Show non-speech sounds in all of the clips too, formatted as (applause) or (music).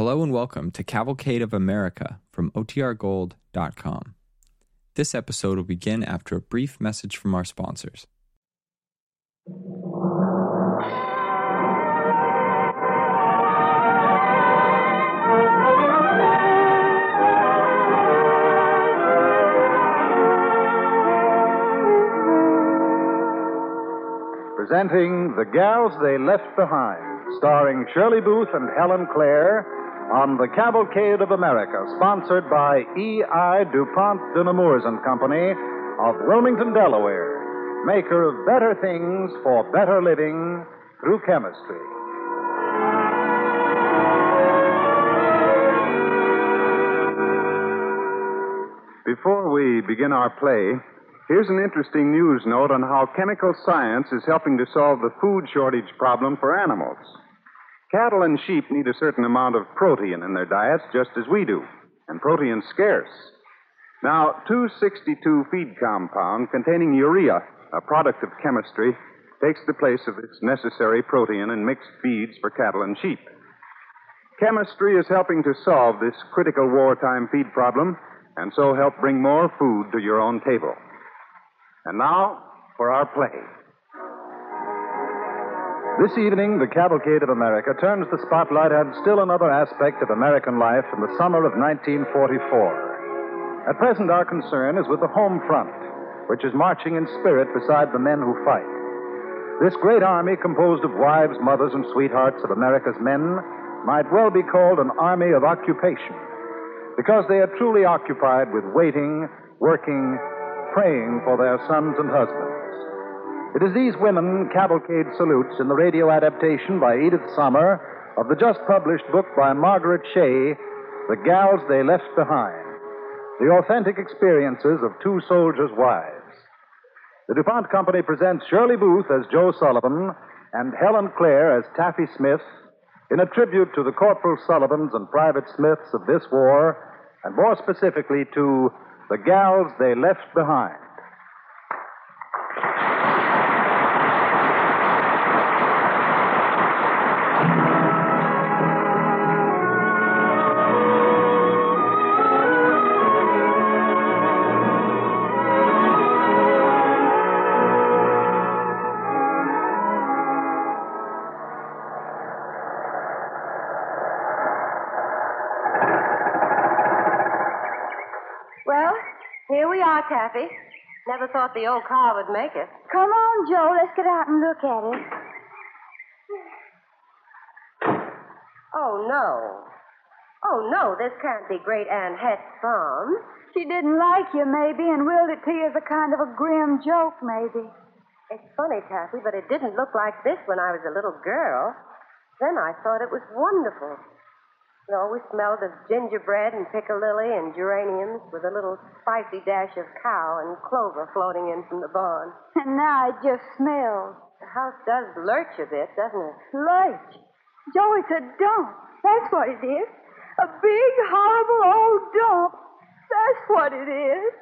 Hello and welcome to Cavalcade of America from OTRGold.com. This episode will begin after a brief message from our sponsors. Presenting The Gals They Left Behind, starring Shirley Booth and Helen Clare on The Cavalcade of America, sponsored by E.I. DuPont de Nemours and Company of Wilmington, Delaware, maker of better things for better living through chemistry. Before we begin our play, here's an interesting news note on how chemical science is helping to solve the food shortage problem for animals. Cattle and sheep need a certain amount of protein in their diets, just as we do, and protein's scarce. Now, 262 feed compound containing urea, a product of chemistry, takes the place of its necessary protein in mixed feeds for cattle and sheep. Chemistry is helping to solve this critical wartime feed problem and so help bring more food to your own table. And now for our play. This evening, the Cavalcade of America turns the spotlight on still another aspect of American life in the summer of 1944. At present, our concern is with the home front, which is marching in spirit beside the men who fight. This great army, composed of wives, mothers, and sweethearts of America's men, might well be called an army of occupation, because they are truly occupied with waiting, working, praying for their sons and husbands. It is these women Cavalcade salutes in the radio adaptation by Edith Sommer of the just published book by Margaret Shea, The Gals They Left Behind, the authentic experiences of two soldiers' wives. The DuPont Company presents Shirley Booth as Joe Sullivan and Helen Clare as Taffy Smith in a tribute to the Corporal Sullivans and Private Smiths of this war, and more specifically to the gals they left behind. Well, here we are, Taffy. Never thought the old car would make it. Come on, Joe. Let's get out and look at it. Oh, no. Oh, no, this can't be Great Aunt Het's farm. She didn't like you, maybe, and willed it to you as a kind of a grim joke, maybe. It's funny, Taffy, but it didn't look like this when I was a little girl. Then I thought it was wonderful. It always smelled of gingerbread and piccalilli and geraniums with a little spicy dash of cow and clover floating in from the barn. (laughs) And now it just smells. The house does lurch a bit, doesn't it? Lurch. Joe, it's a dump. That's what it is. A big, horrible old dump. That's what it is.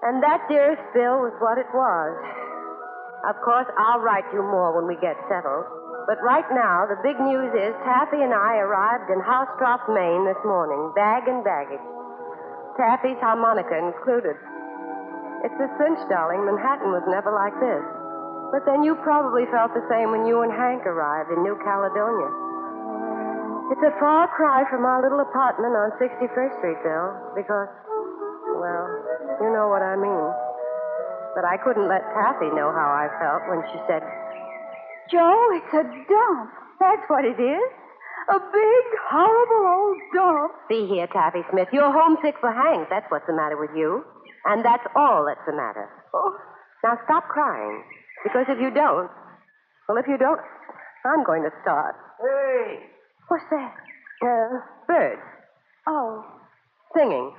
And that, dearest Bill, was what it was. Of course, I'll write you more when we get settled. But right now, the big news is Taffy and I arrived in Housetrough, Maine this morning, bag and baggage. Taffy's harmonica included. It's a cinch, darling. Manhattan was never like this. But then you probably felt the same when you and Hank arrived in New Caledonia. It's a far cry from our little apartment on 61st Street, Bill, because, well, you know what I mean. But I couldn't let Taffy know how I felt when she said, Joe, it's a dump. That's what it is. A big, horrible old dump. See here, Taffy Smith, you're homesick for Hank. That's what's the matter with you. And that's all that's the matter. Oh, Now stop crying. Because if you don't, well, if you don't, I'm going to start. Hey, what's that? Uh, birds Oh, singing.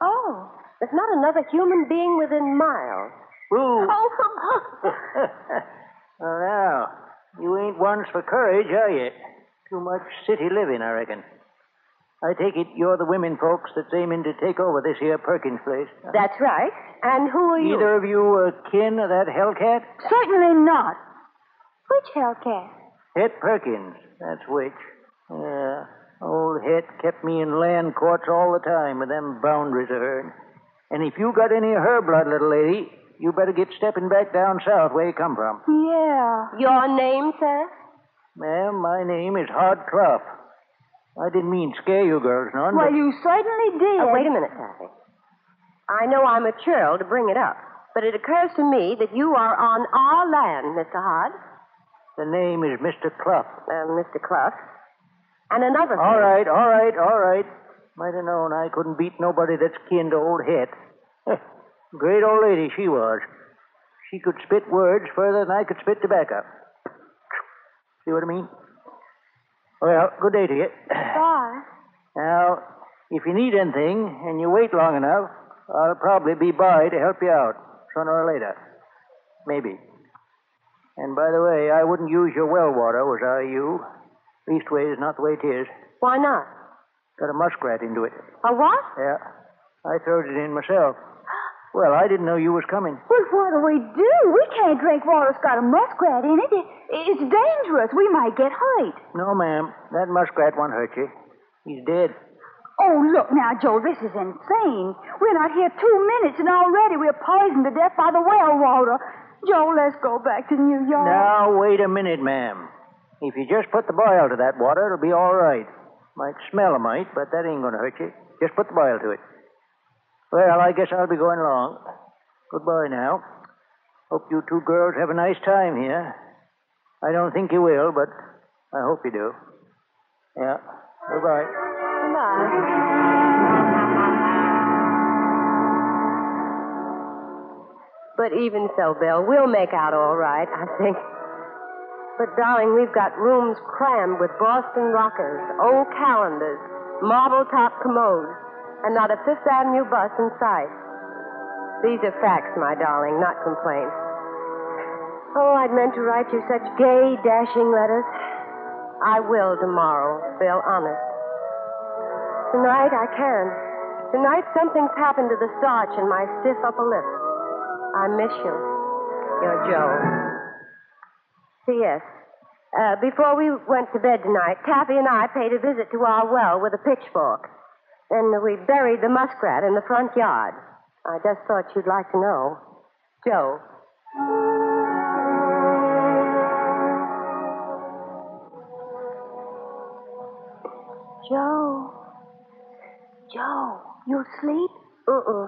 oh. There's not another human being within miles. Boo. Oh, (laughs) well, now, you ain't ones for courage, are you? Too much city living, I reckon. I take it you're the women folks that's aiming to take over this here Perkins place. That's right. And who are you? Either of you a kin of that Hellcat? certainly not. Which Hellcat? Het Perkins, that's which. Yeah. Old Het kept me in land courts all the time with them boundaries of hers. And if you got any of her blood, little lady, you better get stepping back down south where you come from. Yeah. Your name, sir? Ma'am, my name is Hod Clough. I didn't mean scare you girls none. Well, but- you certainly did. Oh, wait a minute, Taffy. I know I'm a churl to bring it up, but it occurs to me that you are on our land, Mr. Hod, The name is Mr. Clough. uh, Mr. Clough. And another thing. All right, all right, all right. Might have known I couldn't beat nobody that's kin to old Het. (laughs) Great old lady she was. She could spit words further than I could spit tobacco. See what I mean? Well, good day to you. Bye. Now, if you need anything and you wait long enough, I'll probably be by to help you out, sooner or later. Maybe. And by the way, I wouldn't use your well water, was I you. Leastways, not the way it is. Why not? Got a muskrat into it. A what? Yeah. I throwed it in myself. Well, I didn't know you was coming. Well, what do we do? We can't drink water that's got a muskrat in it. it. It's dangerous. We might get hurt. No, ma'am. That muskrat won't hurt you. He's dead. Oh, look now, Joe, this is insane. We're not here two minutes, and already we're poisoned to death by the well water. Joe, let's go back to New York. Now, wait a minute, ma'am. If you just put the boil to that water, it'll be all right. Might smell a mite, but that ain't going to hurt you. Just put the boil to it. Well, I guess I'll be going along. Goodbye now. Hope you two girls have a nice time here. I don't think you will, but I hope you do. Yeah. Goodbye. Goodbye. But even so, Bill, we'll make out all right, I think. But, darling, we've got rooms crammed with Boston rockers, old calendars, marble top commodes, and not a Fifth Avenue bus in sight. These are facts, my darling, not complaints. Oh, I'd meant to write you such gay, dashing letters. I will tomorrow, Bill, honest. Tonight I can. Tonight something's happened to the starch in my stiff upper lip. I miss you. Your Joe. P.S. Uh, before we went to bed tonight, Taffy and I paid a visit to our well with a pitchfork. Then we buried the muskrat in the front yard. I just thought you'd like to know. Joe. Joe. Joe, you sleep? Uh-uh.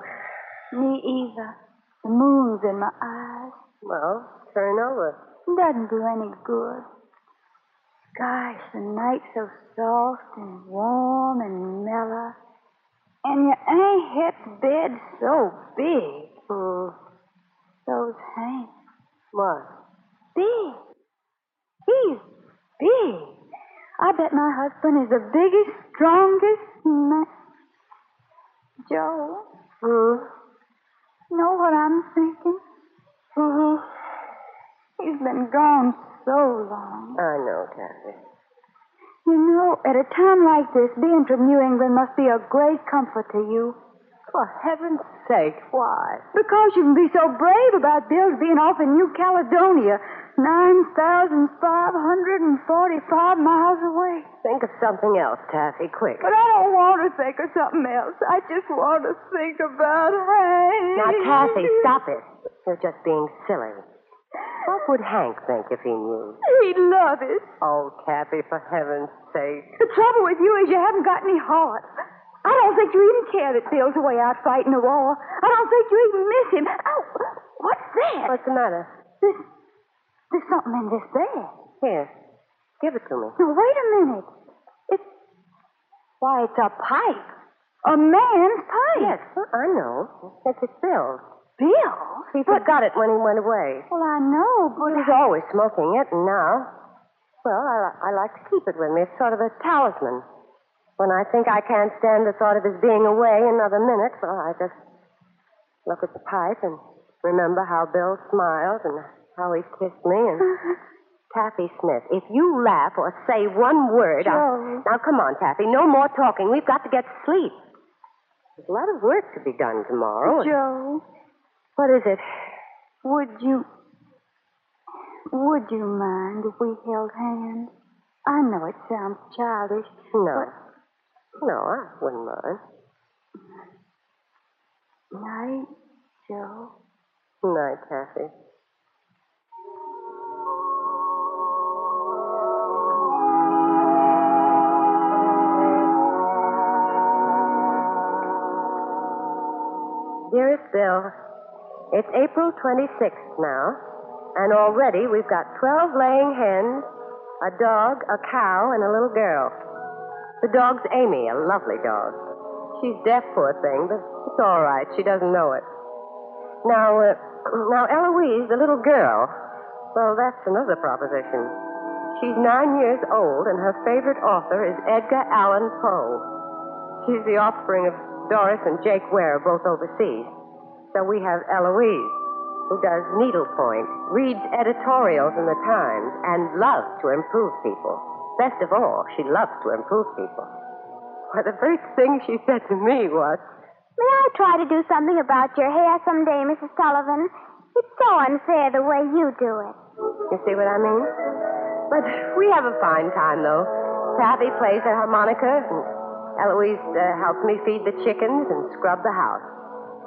Me either. The moon's in my eyes. Well, turn over. Doesn't do any good. Gosh, the night's so soft and warm and mellow. And your Aunt Het's bed so big. Hmm. So's Hank. What? Big. He's big. I bet my husband is the biggest, strongest man. Joe, Hmm. know what I'm thinking? Mm-hmm. He's been gone so long. I know, Taffy. You know, at a time like this, being from New England must be a great comfort to you. For heaven's sake, why? Because you can be so brave about Bill's being off in New Caledonia, 9,545 miles away. Think of something else, Taffy, quick. But I don't want to think of something else. I just want to think about Hank. Now, Taffy, stop it. You're just being silly. What would Hank think if he knew? He'd love it. Oh, Taffy, for heaven's sake. The trouble with you is you haven't got any heart. I don't think you even care that Bill's away out fighting the war. I don't think you even miss him. Oh, what's that? What's the matter? There's, there's something in this bag. Here, give it to me. Now, wait a minute. It's. Why, it's a pipe. A man's pipe. Yes, I know. It's his Bill. He forgot it when he went away. Well, I know, but. He was always smoking it, and now, well, I, I like to keep it with me. It's sort of a talisman. When I think I can't stand the thought of his being away another minute, well, I just look at the pipe and remember how Bill smiled and how he kissed me and. (laughs) Taffy Smith, if you laugh or say one word. Joe. Now, come on, Taffy. No more talking. We've got to get to sleep. There's a lot of work to be done tomorrow. Joe, What is it? would you. Would you mind if we held hands? I know it sounds childish. No. But No, I wouldn't mind. Night, Joe. Night, Taffy. Dearest Bill, it's April 26th now, and already we've got 12 laying hens, a dog, a cow, and a little girl. The dog's Amy, a lovely dog. She's deaf, poor thing, but it's all right. She doesn't know it. Now, uh, (clears throat) now, Eloise, the little girl, well, that's another proposition. She's nine years old, and her favorite author is Edgar Allan Poe. She's the offspring of Doris and Jake Ware, both overseas. So we have Eloise, who does needlepoint, reads editorials in the Times, and loves to improve people. Best of all, she loves to improve people. Why, the first thing she said to me was, May I try to do something about your hair someday, Mrs. Sullivan? It's so unfair the way you do it. You see what I mean? But we have a fine time, though. Taffy plays the harmonica, and Eloise uh, helps me feed the chickens and scrub the house.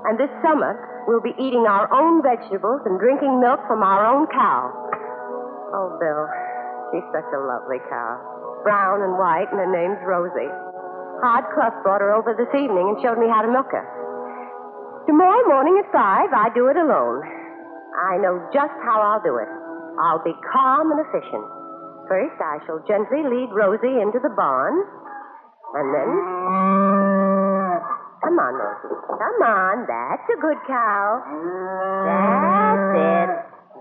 And this summer, we'll be eating our own vegetables and drinking milk from our own cow. Oh, Bill, she's such a lovely cow. Brown and white, and her name's Rosie. Hod brought her over this evening and showed me how to milk her. Tomorrow morning at five, I do it alone. I know just how I'll do it. I'll be calm and efficient. First, I shall gently lead Rosie into the barn, and then. Come on, Rosie. Come on. That's a good cow. That's it.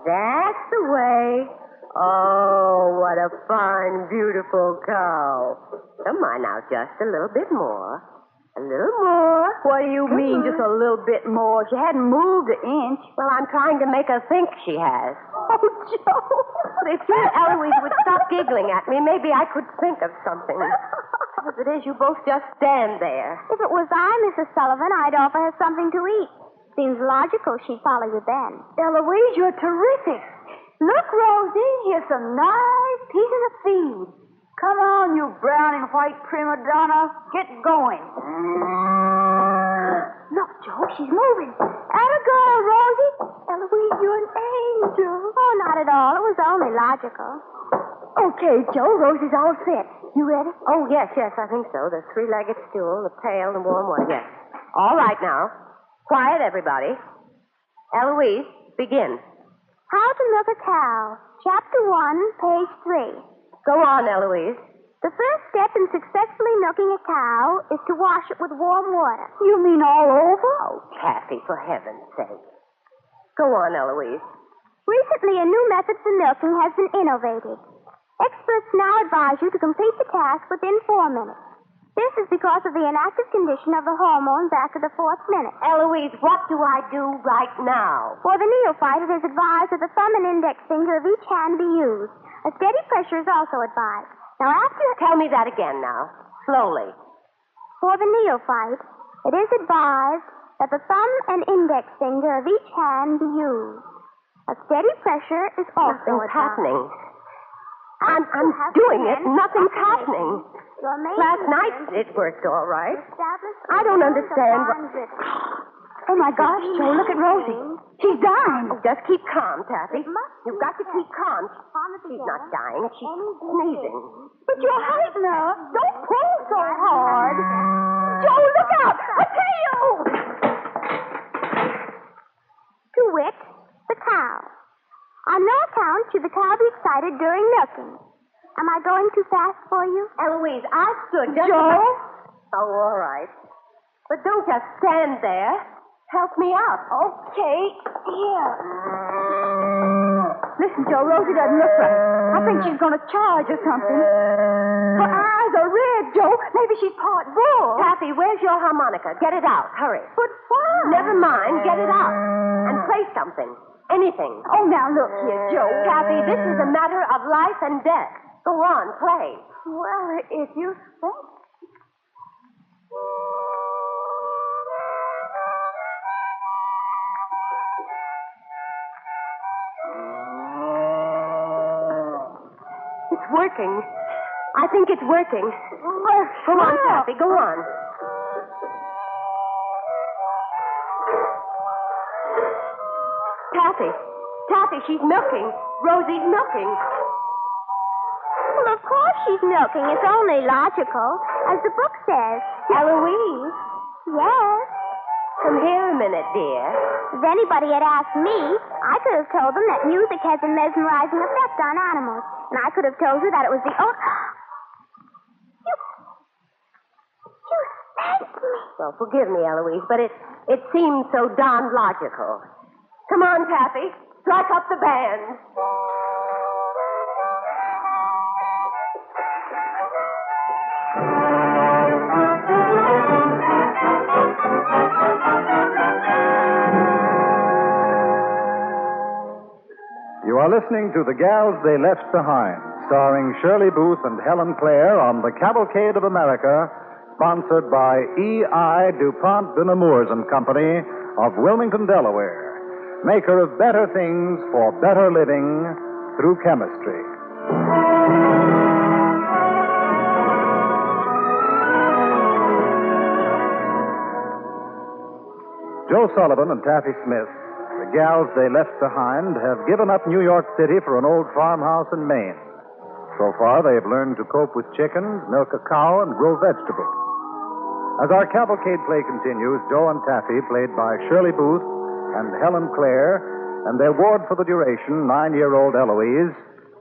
That's the way. Oh, what a fine, beautiful cow. Come on now, just a little bit more. A little more. What do you mm-hmm. mean, just a little bit more? She hadn't moved an inch. Well, I'm trying to make her think she has. Oh, Joe. If you and Eloise would stop giggling at me, maybe I could think of something. As it is, you both just stand there. If it was I, Mrs. Sullivan, I'd offer her something to eat. Seems logical she'd follow you then. Eloise, you're terrific. Look, Rosie, here's some nice pieces of feed. Come on, you brown and white prima donna. Get going. Look, Joe, she's moving. Atta girl, Rosie. Eloise, you're an angel. Oh, not at all. It was only logical. Okay, Joe, Rosie's all set. You ready? Oh, yes, yes, I think so. The three legged stool, the pail, the warm water. Yes. All right now. Quiet, everybody. Eloise, begin. How to milk a cow. Chapter 1, page 3. Go on, Eloise. The first step in successfully milking a cow is to wash it with warm water. You mean all over? Oh, Taffy, for heaven's sake. Go on, Eloise. Recently, a new method for milking has been innovated. Experts now advise you to complete the task within four minutes. This is because of the inactive condition of the hormones after the fourth minute. Eloise, what do I do right now? For the neophyte, it is advised that the thumb and index finger of each hand be used. A steady pressure is also advised. Now, after. Tell me that again now. Slowly. For the neophyte, it is advised that the thumb and index finger of each hand be used. A steady pressure is also Nothing's advised. happening. I'm, I'm doing it. Nothing's happening. Last night it worked all right. I don't understand of what- bond rhythm. Oh, my gosh, Joe, look at Rosie. She's dying. Oh, just keep calm, Taffy. You've got to keep calm. She's not dying. She's sneezing. But you're hurting her. Don't pull so hard. Joe, look out. I tell you. To wit, the cow. On no account should the cow be excited during milking. Am I going too fast for you? Eloise, I stood just. Joe? Oh, all right. But don't just stand there. Help me out. Okay, here. Listen, Joe, Rosie doesn't look right. I think she's going to charge or something. Her eyes are red, Joe. Maybe she's part bull. Taffy, where's your harmonica? Get it out. Hurry. But why? Never mind. Get it out. And play something. Anything. Oh, now look here, Joe. Taffy, this is a matter of life and death. Go on, play. Well, if you think. Working. I think it's working. Come on, ah! Well, Taffy, go on. Taffy, Taffy, she's milking. Rosie's milking. Well, of course she's milking. It's only logical. As the book says. Eloise, Yes. come here a minute, dear. If anybody had asked me, I could have told them that music has a mesmerizing effect on animals. And I could have told you that it was the only. You. You me. Well, forgive me, Eloise, but it it seems so darn logical. Come on, Taffy. Strike up the band. Listening to The Gals They Left Behind, starring Shirley Booth and Helen Clare on The Cavalcade of America, sponsored by E.I. DuPont de Nemours and Company of Wilmington, Delaware, maker of better things for better living through chemistry. Joe Sullivan and Taffy Smith, gals they left behind, have given up New York City for an old farmhouse in Maine. So far, they have learned to cope with chickens, milk a cow, and grow vegetables. As our cavalcade play continues, Joe and Taffy, played by Shirley Booth and Helen Clare, and their ward for the duration, nine year old Eloise,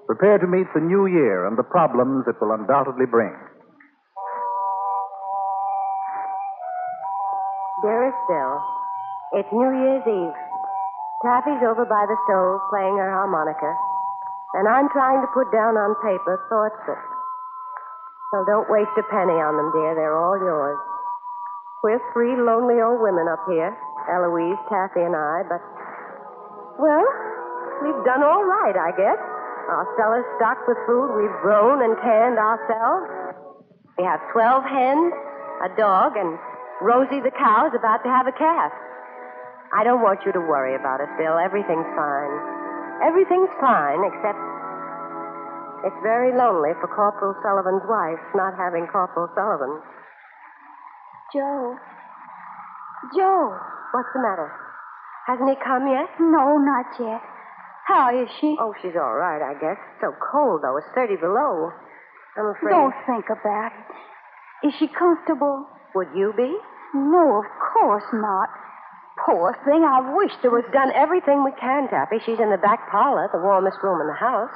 prepare to meet the new year and the problems it will undoubtedly bring. Dearest Bill, it's New Year's Eve. Taffy's over by the stove playing her harmonica, and I'm trying to put down on paper thoughts that. Well, don't waste a penny on them, dear. They're all yours. We're three lonely old women up here Eloise, Taffy, and I, but. Well, we've done all right, I guess. Our cellar's stocked with food we've grown and canned ourselves. We have 12 hens, a dog, and Rosie the cow is about to have a calf. I don't want you to worry about it, Bill. Everything's fine. Everything's fine, except it's very lonely for Corporal Sullivan's wife not having Corporal Sullivan. Joe. Joe. What's the matter? Hasn't he come yet? No, not yet. How is she? Oh, she's all right, I guess. It's So cold, though. It's 30 below. I'm afraid. Don't think about it. Is she comfortable? Would you be? No, of course not. Poor thing, I wish there was done everything we can, Taffy. She's in the back parlor, the warmest room in the house.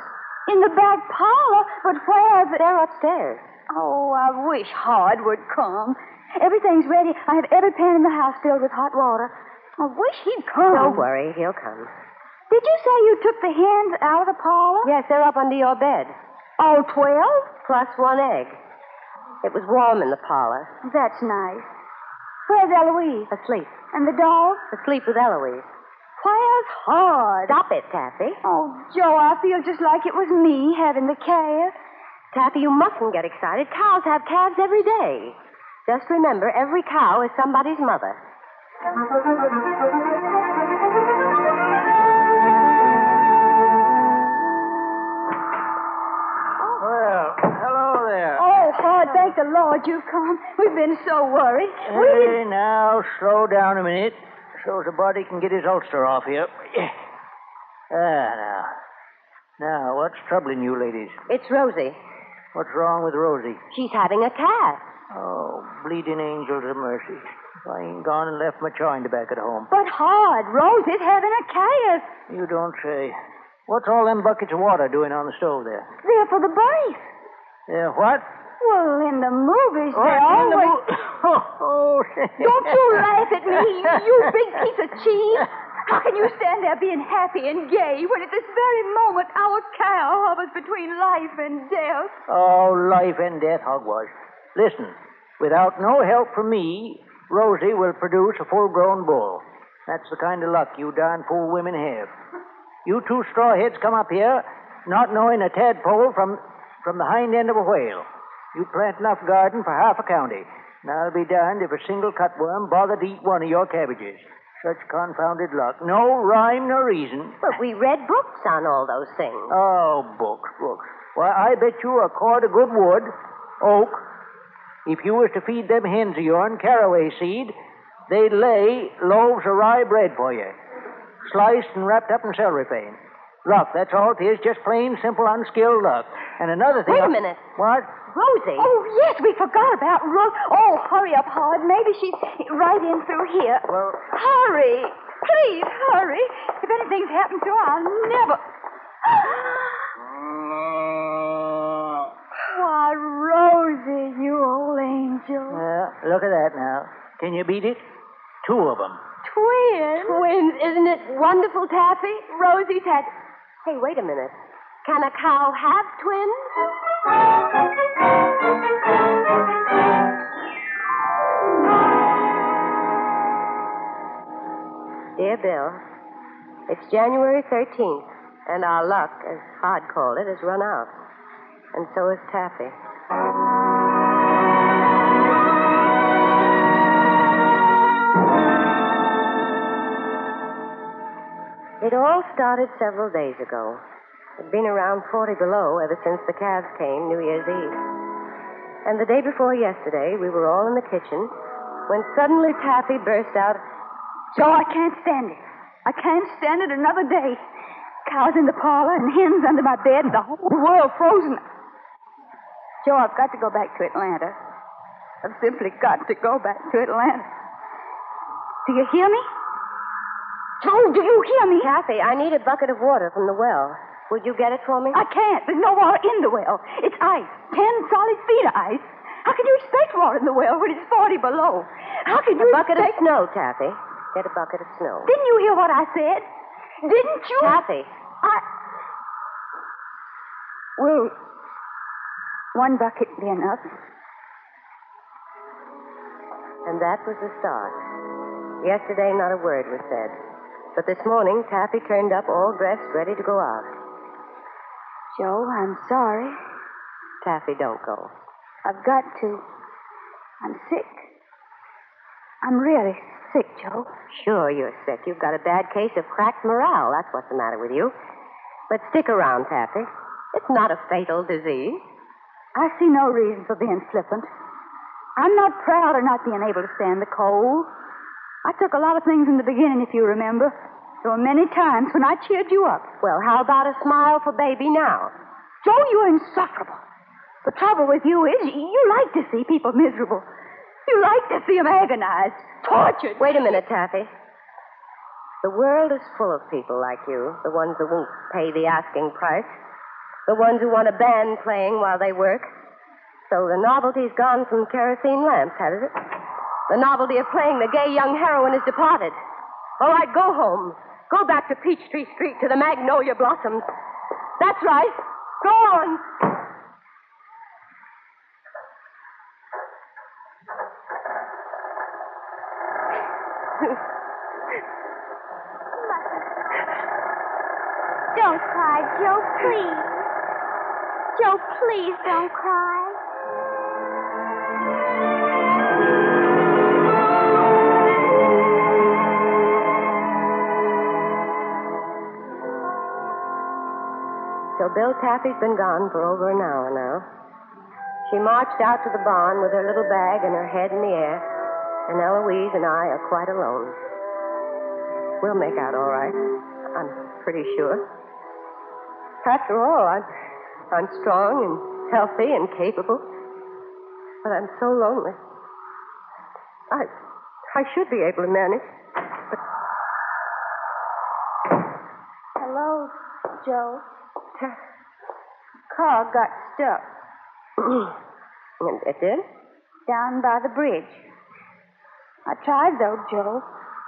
in the back parlor, but where's it? They're upstairs. Oh, I wish Hod would come. Everything's ready. I have every pan in the house filled with hot water. I wish he'd come. Don't worry, he'll come. Did you say you took the hens out of the parlor? Yes, they're up under your bed. All twelve? Plus one egg. It was warm in the parlor. That's nice. Where's Eloise? Asleep. And the dog? Asleep with Eloise. Where's Hod? Stop it, Taffy. Oh, Joe, I feel just like it was me having the calf. Taffy, you mustn't get excited. Cows have calves every day. Just remember, every cow is somebody's mother. Well, hello there. Oh, Hod, thank the Lord you've come. We've been so worried. We Hey, now, slow down a minute so the body can get his ulster off here. (coughs) Ah, now. Now, what's troubling you ladies? It's Rosie. What's wrong with Rosie? She's having a calf. Oh, bleeding angels of mercy. I ain't gone and left my chine back at home. But Hod, Rose is having a calf. You don't say. What's all them buckets of water doing on the stove there? They're for the birth. Yeah, what? Well, in the movies, Oh, they in the always... mo- oh. (laughs) Don't you laugh at me, you big piece of cheese. How can you stand there being happy and gay when at this very moment our cow hovers between life and death? Oh, life and death, hogwash. Listen, without no help from me, Rosie will produce a full grown bull. That's the kind of luck you darn fool women have. You two strawheads come up here, not knowing a tadpole from, from the hind end of a whale. You plant enough garden for half a county. I'll be darned if a single cutworm bothered to eat one of your cabbages. Such confounded luck. No rhyme nor reason. But we read books on all those things. Oh, books, books. Why, I bet you a cord of good wood, oak, If you was to feed them hens of yourn caraway seed, they'd lay loaves of rye bread for you, sliced and wrapped up in cellophane. Luck, that's all it is, just plain, simple, unskilled luck. And another thing. Wait a I- minute. What? Rosie. Oh, yes, we forgot about Rose. Oh, hurry up, Howard. Maybe she's right in through here. Well, Hurry. Please, hurry. If anything's happened to her, I'll never. (sighs) Why, Rosie, you old angel. Well, look at that now. Can you beat it? Two of them. Twins. Twins. Isn't it wonderful, Taffy? Rosie's had. Hey, wait a minute. Can a cow have twins? Dear Bill, it's January 13th, and our luck, as Hod called it, has run out. And so has Taffy. It all started several days ago. It'd been around 40 below ever since the calves came New Year's Eve. And the day before yesterday, we were all in the kitchen when suddenly Taffy burst out, Joe, I can't stand it. I can't stand it another day. Cows in the parlor and hens under my bed and the whole world frozen. Joe, I've got to go back to Atlanta. I've simply got to go back to Atlanta. Do you hear me? Joe, do you hear me? Taffy, I need a bucket of water from the well. Would you get it for me? I can't. There's no water in the well. It's ice. Ten solid feet of ice. How can you expect water in the well when it's 40 below? How can you A bucket of expect... snow, Taffy. Get a bucket of snow. Didn't you hear what I said? Didn't you? Taffy. I. Will one bucket be enough? And that was the start. Yesterday, not a word was said. But this morning, Taffy turned up all dressed, ready to go out. Joe, I'm sorry. Taffy, don't go. I've got to. I'm sick. I'm really sick, Joe. Sure, you're sick. You've got a bad case of cracked morale. That's what's the matter with you. But stick around, Taffy. It's not a fatal disease. I see no reason for being flippant. I'm not proud of not being able to stand the cold. I took a lot of things in the beginning, if you remember. There were many times when I cheered you up. Well, how about a smile for baby now? Joe, you're insufferable. The trouble with you is you like to see people miserable. (laughs) You like to see them agonized, tortured. Wait a minute, Taffy. The world is full of people like you, the ones who won't pay the asking price, the ones who want a band playing while they work. So the novelty's gone from kerosene lamps, hasn't it? The novelty of playing the gay young heroine has departed. All right, go home. Go back to Peachtree Street to the magnolia blossoms. That's right. Go on. Don't cry, Joe, please. Joe, please don't cry. So Bill Taffy's been gone for over an hour now. She marched out to the barn with her little bag and her head in the air, and Eloise and I are quite alone. We'll make out all right. I'm pretty sure. After all, I'm, I'm strong and healthy and capable. But I'm so lonely. I, I should be able to manage. But Hello, Joe. Car got stuck (clears throat) And it did? down by the bridge. Tried, though, Joe.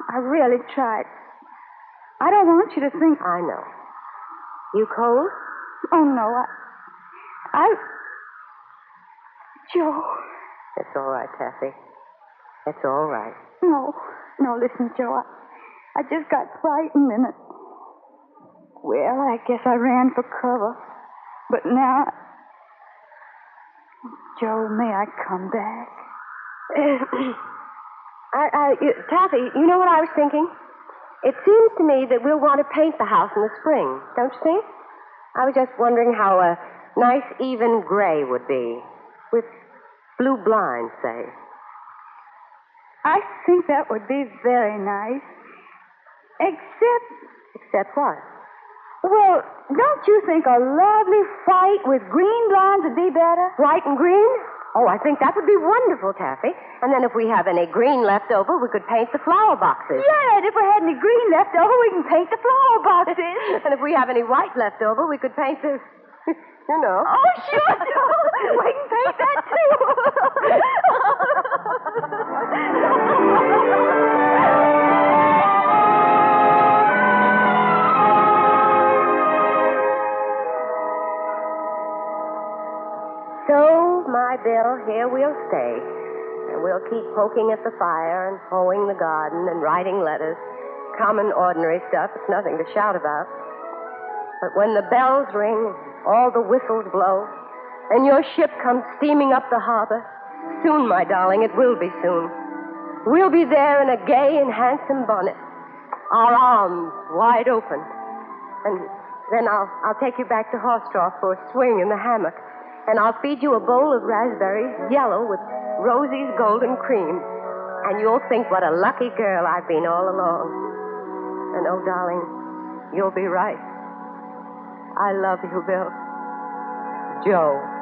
I really tried. I don't want you to think. I know. You cold? Oh, no. I. I. Joe. It's all right, Taffy. It's all right. No. No, listen, Joe. I, I just got frightened and. It, well, I guess I ran for cover. But now. Joe, may I come back? (clears throat) I, I, you, Taffy, you know what I was thinking? It seems to me that we'll want to paint the house in the spring, don't you think? I was just wondering how a nice, even gray would be, with Blue blinds, say. I think that would be very nice. Except, Except what? well, don't you think a lovely white with green blinds would be better? White and green? Oh, I think that would be wonderful, Taffy. And then if we have any green left over, we could paint the flower boxes. Yes, if we had any green left over, we can paint the flower boxes. (laughs) and if we have any white left over, we could paint the. (laughs) You know. Oh, sure. we can paint that So, (laughs) Bill, here we'll stay. And we'll keep poking at the fire and hoeing the garden and writing letters. Common, ordinary stuff. It's nothing to shout about. But when the bells ring, all the whistles blow, and your ship comes steaming up the harbor, soon, my darling, it will be soon. We'll be there in a gay and handsome bonnet, our arms wide open. And then I'll, I'll take you back to Horsetrough for a swing in the hammock. And I'll feed you a bowl of raspberries, yellow with Rosie's golden cream. And you'll think what a lucky girl I've been all along. And oh, darling, you'll be right. I love you, Bill. Joe.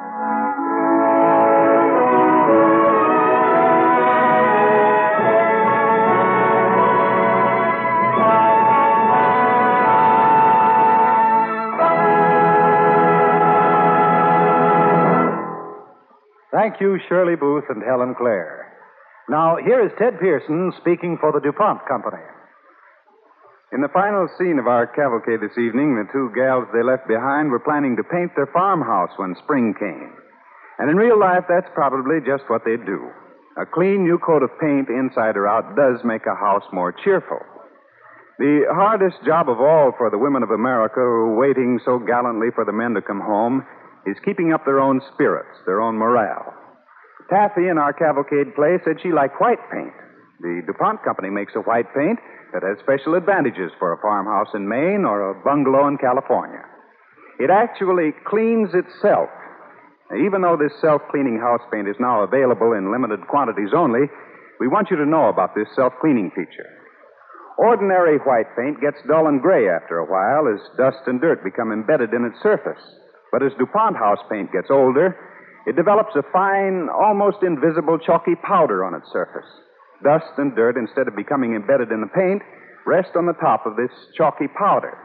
Thank you, Shirley Booth and Helen Clare. Now, here is Ted Pearson speaking for the DuPont Company. In the final scene of our cavalcade this evening, the two gals they left behind were planning to paint their farmhouse when spring came. And in real life, that's probably just what they'd do. A clean new coat of paint, inside or out, does make a house more cheerful. The hardest job of all for the women of America who are waiting so gallantly for the men to come home is keeping up their own spirits, their own morale. Taffy in our cavalcade play said she liked white paint. The DuPont company makes a white paint that has special advantages for a farmhouse in Maine or a bungalow in California. It actually cleans itself. Now, even though this self cleaning house paint is now available in limited quantities only, we want you to know about this self cleaning feature. Ordinary white paint gets dull and gray after a while as dust and dirt become embedded in its surface. But as DuPont house paint gets older, it develops a fine, almost invisible chalky powder on its surface. Dust and dirt, instead of becoming embedded in the paint, rest on the top of this chalky powder.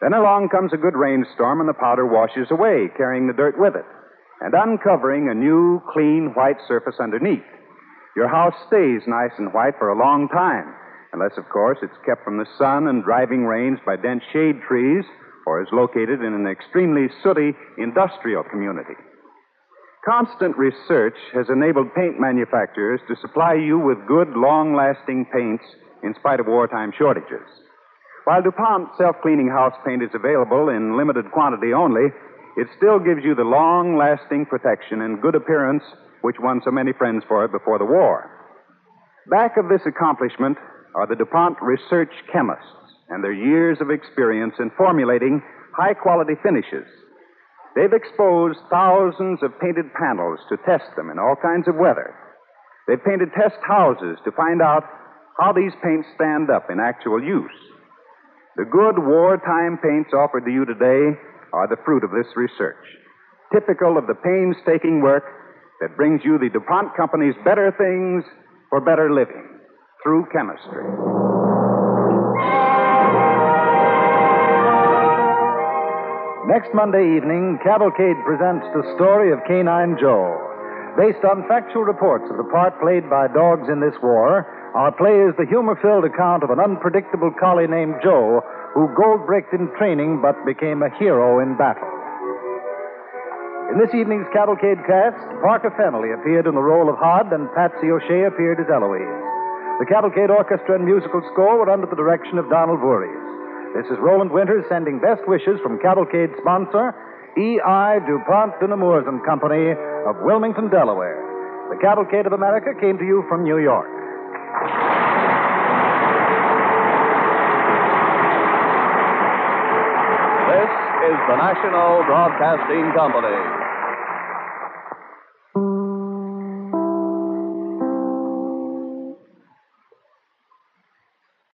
Then along comes a good rainstorm, and the powder washes away, carrying the dirt with it, and uncovering a new, clean, white surface underneath. Your house stays nice and white for a long time, unless, of course, it's kept from the sun and driving rains by dense shade trees or is located in an extremely sooty industrial community. Constant research has enabled paint manufacturers to supply you with good, long lasting paints in spite of wartime shortages. While DuPont self cleaning house paint is available in limited quantity only, it still gives you the long lasting protection and good appearance which won so many friends for it before the war. Back of this accomplishment are the DuPont research chemists and their years of experience in formulating high quality finishes. They've exposed thousands of painted panels to test them in all kinds of weather. They've painted test houses to find out how these paints stand up in actual use. The good wartime paints offered to you today are the fruit of this research, typical of the painstaking work that brings you the DuPont Company's better things for better living through chemistry. Next Monday evening, Cavalcade presents the story of Canine Joe. Based on factual reports of the part played by dogs in this war, our play is the humor filled account of an unpredictable collie named Joe who gold bricked in training but became a hero in battle. In this evening's Cavalcade cast, Parker Fennelly appeared in the role of Hod and Patsy O'Shea appeared as Eloise. The Cavalcade Orchestra and musical score were under the direction of Donald Voorhees. This is Roland Winters sending best wishes from Cavalcade sponsor, E.I. DuPont de Nemours and Company of Wilmington, Delaware. The Cavalcade of America came to you from New York. This is the National Broadcasting Company.